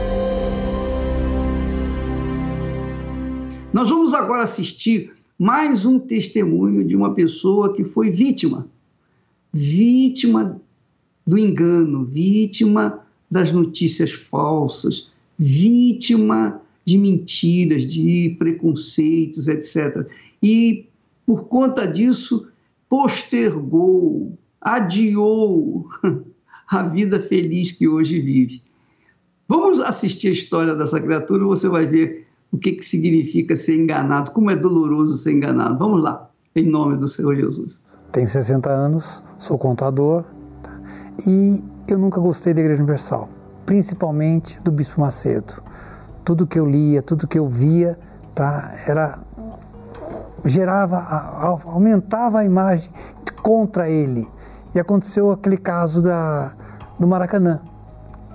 Nós vamos agora assistir mais um testemunho de uma pessoa que foi vítima, vítima do engano, vítima das notícias falsas, vítima de mentiras, de preconceitos, etc. E, por conta disso, postergou, adiou (laughs) a vida feliz que hoje vive. Vamos assistir a história dessa criatura, você vai ver o que, que significa ser enganado, como é doloroso ser enganado. Vamos lá, em nome do Senhor Jesus. Tenho 60 anos, sou contador e eu nunca gostei da Igreja Universal, principalmente do Bispo Macedo tudo que eu lia, tudo que eu via, tá, era gerava, aumentava a imagem contra ele. E aconteceu aquele caso da, do Maracanã,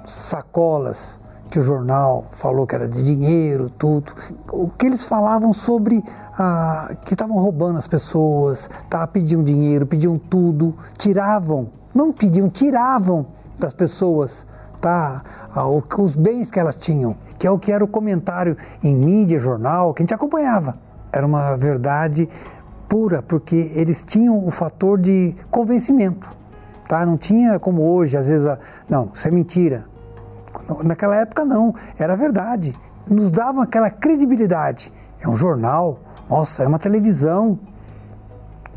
sacolas que o jornal falou que era de dinheiro, tudo. O que eles falavam sobre a, que estavam roubando as pessoas, tá, pediam dinheiro, pediam tudo, tiravam, não pediam, tiravam das pessoas tá, os bens que elas tinham que é o que era o comentário em mídia, jornal, que a gente acompanhava. Era uma verdade pura, porque eles tinham o fator de convencimento. Tá? Não tinha como hoje, às vezes, a, não, isso é mentira. Naquela época não, era verdade. Nos davam aquela credibilidade. É um jornal, nossa, é uma televisão.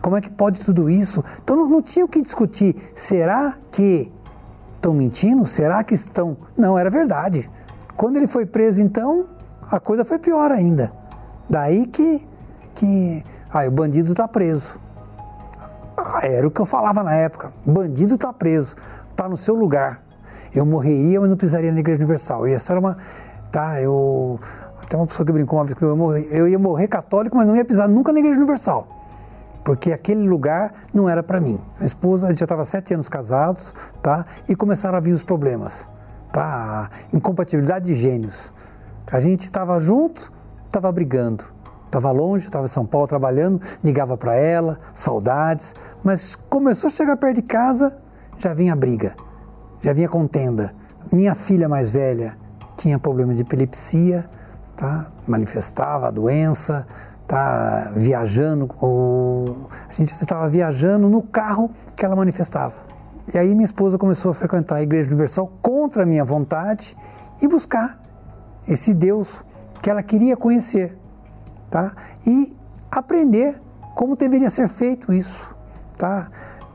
Como é que pode tudo isso? Então não, não tinha o que discutir. Será que estão mentindo? Será que estão. Não, era verdade. Quando ele foi preso, então, a coisa foi pior ainda. Daí que, que aí o bandido está preso. Era o que eu falava na época. Bandido está preso, está no seu lugar. Eu morreria, mas não pisaria na Igreja Universal. E essa era uma. Tá, eu. Até uma pessoa que brincou uma vez que eu ia morrer, eu ia morrer católico, mas não ia pisar nunca na Igreja Universal. Porque aquele lugar não era para mim. Minha esposa, a gente já estava sete anos casados, tá? E começaram a vir os problemas tá? Incompatibilidade de gênios. A gente estava junto, estava brigando. Estava longe, estava em São Paulo trabalhando, ligava para ela, saudades, mas começou a chegar perto de casa, já vinha briga, já vinha contenda. Minha filha mais velha tinha problema de epilepsia, tá? manifestava a doença, tá viajando, ou a gente estava viajando no carro que ela manifestava. E aí minha esposa começou a frequentar a Igreja Universal contra a minha vontade e buscar esse Deus que ela queria conhecer, tá? E aprender como deveria ser feito isso, tá?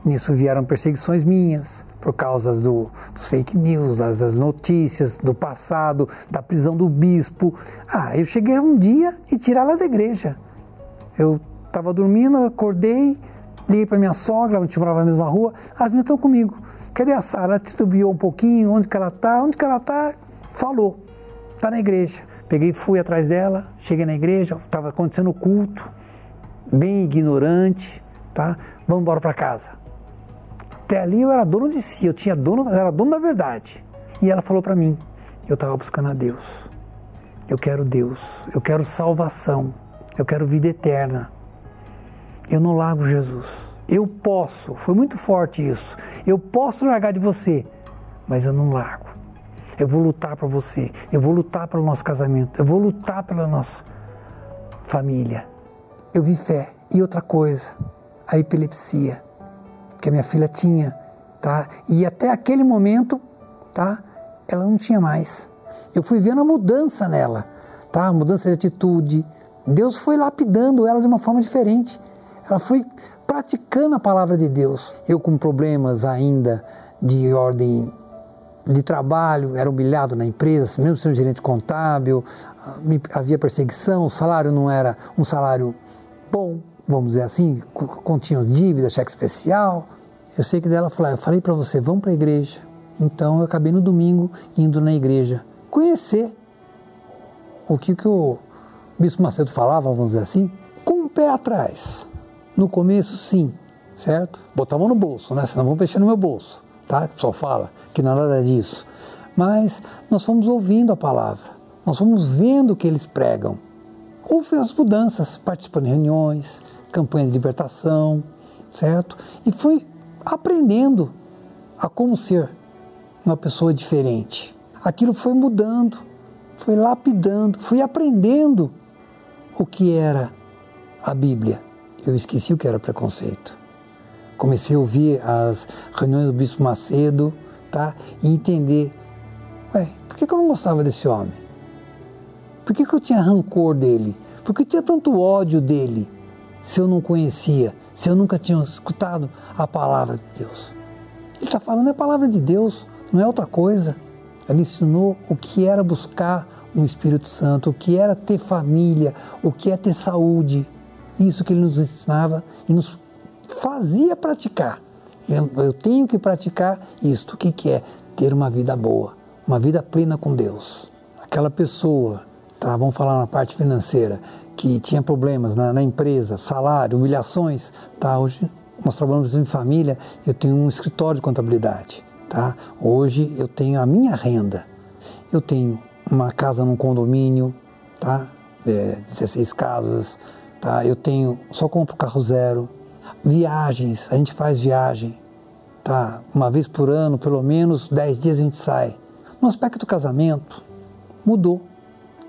Nisso vieram perseguições minhas, por causa do, dos fake news, das, das, notícias, do passado, da prisão do bispo. Ah, eu cheguei um dia e tirar ela da igreja. Eu estava dormindo, acordei, liguei para minha sogra, a gente morava na mesma rua, as minhas estão comigo. Cadê a Sara? Ela titubeou um pouquinho, onde que ela está? Onde que ela está? Falou, está na igreja. Peguei, fui atrás dela, cheguei na igreja, estava acontecendo o culto, bem ignorante, tá? Vamos embora para casa. Até ali eu era dono de si, eu tinha dono, eu era dono da verdade. E ela falou para mim, eu estava buscando a Deus. Eu quero Deus, eu quero salvação, eu quero vida eterna. Eu não largo Jesus. Eu posso, foi muito forte isso. Eu posso largar de você, mas eu não largo. Eu vou lutar por você, eu vou lutar pelo nosso casamento, eu vou lutar pela nossa família. Eu vi fé. E outra coisa, a epilepsia que a minha filha tinha, tá? E até aquele momento, tá? Ela não tinha mais. Eu fui vendo a mudança nela, tá? A mudança de atitude. Deus foi lapidando ela de uma forma diferente. Ela foi praticando a palavra de Deus. Eu com problemas ainda de ordem de trabalho, era humilhado na empresa, mesmo sendo gerente contábil, havia perseguição, o salário não era um salário bom, vamos dizer assim, continha dívida, cheque especial, eu sei que dela falou, eu falei para você, vamos para a igreja. Então eu acabei no domingo indo na igreja conhecer o que, que o Bispo Macedo falava, vamos dizer assim, com o pé atrás. No começo, sim, certo? Botar a mão no bolso, né? Senão vão mexer no meu bolso, tá? O pessoal fala que não é nada disso. Mas nós fomos ouvindo a palavra, nós fomos vendo o que eles pregam. Houve as mudanças, participando de reuniões, campanha de libertação, certo? E fui aprendendo a como ser uma pessoa diferente. Aquilo foi mudando, foi lapidando, fui aprendendo o que era a Bíblia. Eu esqueci o que era preconceito. Comecei a ouvir as reuniões do Bispo Macedo, tá? E entender, ué, por que, que eu não gostava desse homem? Por que, que eu tinha rancor dele? Por que eu tinha tanto ódio dele se eu não conhecia? se eu nunca tinha escutado a palavra de Deus? Ele está falando é a palavra de Deus, não é outra coisa. Ele ensinou o que era buscar um Espírito Santo, o que era ter família, o que é ter saúde. Isso que ele nos ensinava e nos fazia praticar. Eu tenho que praticar isto. O que, é? Ter uma vida boa, uma vida plena com Deus. Aquela pessoa, tá? vamos falar na parte financeira, que tinha problemas na, na, empresa, salário, humilhações, tá? Hoje nós trabalhamos em família, eu tenho um escritório de contabilidade, tá? Hoje eu tenho a minha renda, eu tenho uma casa num condomínio, tá? É, 16 casas, tá? Eu tenho, só compro carro zero, viagens, a gente faz viagem, tá? Uma vez por ano, pelo menos 10 dias a gente sai. No aspecto do casamento, mudou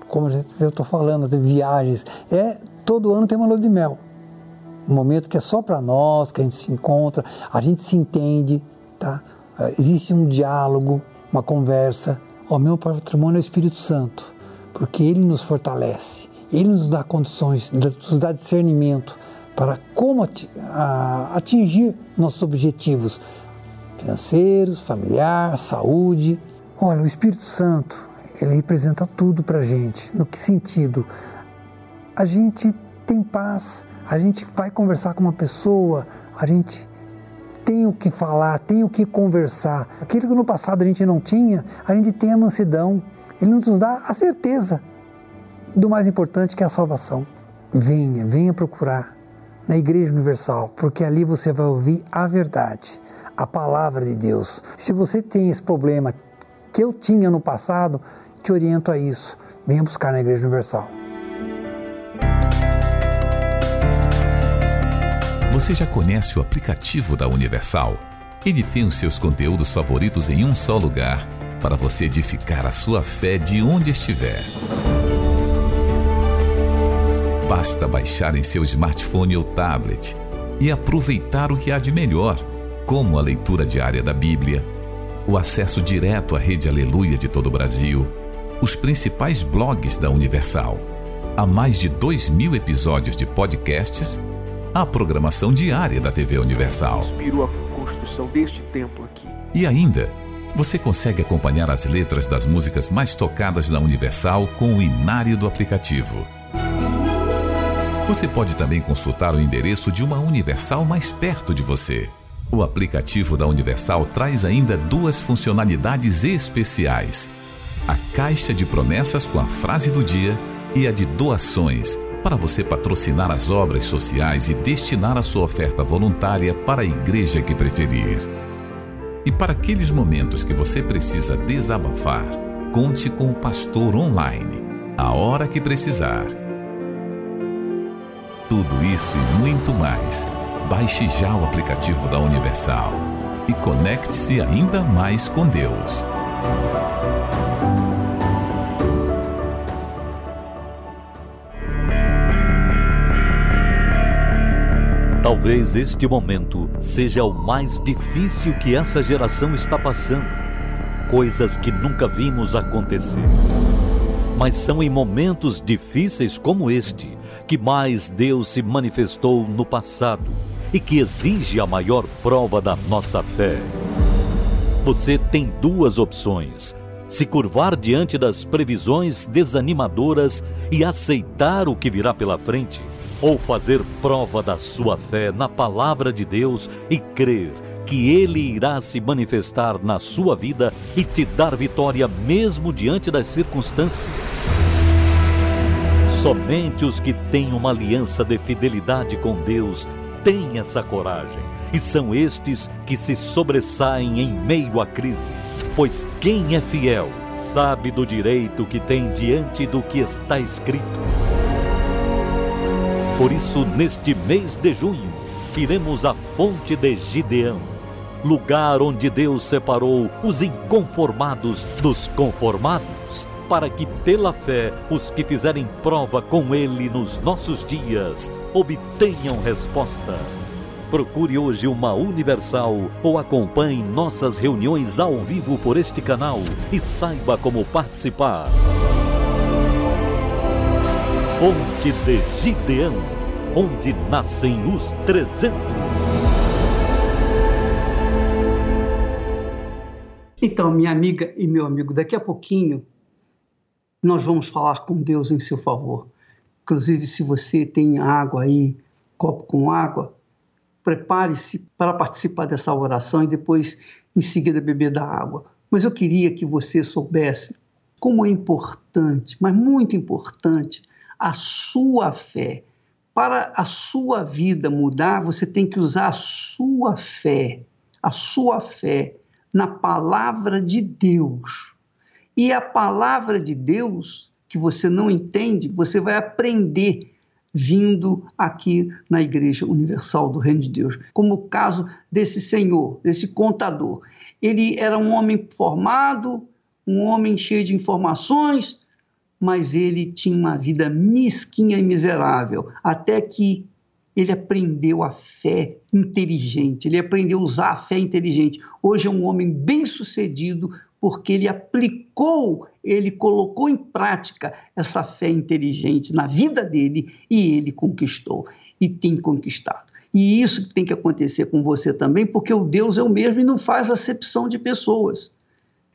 como eu estou falando, viagens, é todo ano tem uma lua de mel. Um momento que é só para nós, que a gente se encontra, a gente se entende, tá? É, existe um diálogo, uma conversa. O meu patrimônio é o Espírito Santo, porque ele nos fortalece, ele nos dá condições, nos dá discernimento para como atingir nossos objetivos financeiros, familiar, saúde. Olha, o Espírito Santo ele representa tudo para a gente. No que sentido? A gente tem paz, a gente vai conversar com uma pessoa, a gente tem o que falar, tem o que conversar. Aquilo que no passado a gente não tinha, a gente tem a mansidão. Ele nos dá a certeza do mais importante que é a salvação. Venha, venha procurar na Igreja Universal, porque ali você vai ouvir a verdade, a palavra de Deus. Se você tem esse problema que eu tinha no passado, te oriento a isso. Venha buscar na Igreja Universal. Você já conhece o aplicativo da Universal? Ele tem os seus conteúdos favoritos em um só lugar para você edificar a sua fé de onde estiver. Basta baixar em seu smartphone ou tablet e aproveitar o que há de melhor, como a leitura diária da Bíblia, o acesso direto à rede Aleluia de todo o Brasil, os principais blogs da Universal, há mais de 2 mil episódios de podcasts, a programação diária da TV Universal. Inspirou a construção deste templo aqui. E ainda, você consegue acompanhar as letras das músicas mais tocadas na Universal com o inário do aplicativo. Você pode também consultar o endereço de uma Universal mais perto de você. O aplicativo da Universal traz ainda duas funcionalidades especiais: a caixa de promessas com a frase do dia e a de doações, para você patrocinar as obras sociais e destinar a sua oferta voluntária para a igreja que preferir. E para aqueles momentos que você precisa desabafar, conte com o pastor online, a hora que precisar. Tudo isso e muito mais. Baixe já o aplicativo da Universal e conecte-se ainda mais com Deus. Talvez este momento seja o mais difícil que essa geração está passando. Coisas que nunca vimos acontecer. Mas são em momentos difíceis como este que mais Deus se manifestou no passado e que exige a maior prova da nossa fé. Você tem duas opções: se curvar diante das previsões desanimadoras e aceitar o que virá pela frente, ou fazer prova da sua fé na palavra de Deus e crer que Ele irá se manifestar na sua vida e te dar vitória mesmo diante das circunstâncias. Somente os que têm uma aliança de fidelidade com Deus têm essa coragem, e são estes que se sobressaem em meio à crise. Pois quem é fiel sabe do direito que tem diante do que está escrito. Por isso, neste mês de junho, iremos à fonte de Gideão lugar onde Deus separou os inconformados dos conformados, para que pela fé os que fizerem prova com Ele nos nossos dias obtenham resposta. Procure hoje uma Universal ou acompanhe nossas reuniões ao vivo por este canal e saiba como participar. Fonte de Gideão, onde nascem os trezentos. Então, minha amiga e meu amigo, daqui a pouquinho nós vamos falar com Deus em seu favor. Inclusive, se você tem água aí, copo com água, prepare-se para participar dessa oração e depois, em seguida, beber da água. Mas eu queria que você soubesse como é importante, mas muito importante, a sua fé. Para a sua vida mudar, você tem que usar a sua fé, a sua fé na palavra de Deus. E a palavra de Deus, que você não entende, você vai aprender vindo aqui na Igreja Universal do Reino de Deus. Como o caso desse senhor, desse contador. Ele era um homem formado, um homem cheio de informações, mas ele tinha uma vida mesquinha e miserável, até que ele aprendeu a fé inteligente, ele aprendeu a usar a fé inteligente. Hoje é um homem bem-sucedido porque ele aplicou, ele colocou em prática essa fé inteligente na vida dele e ele conquistou e tem conquistado. E isso tem que acontecer com você também, porque o Deus é o mesmo e não faz acepção de pessoas.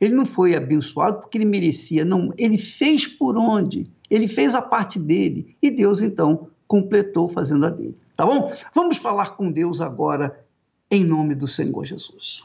Ele não foi abençoado porque ele merecia, não. Ele fez por onde? Ele fez a parte dele e Deus então completou fazendo a dele. Tá bom? Vamos falar com Deus agora, em nome do Senhor Jesus.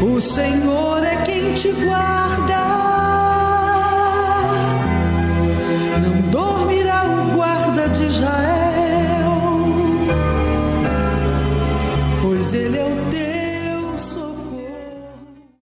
O Senhor é quem te guarda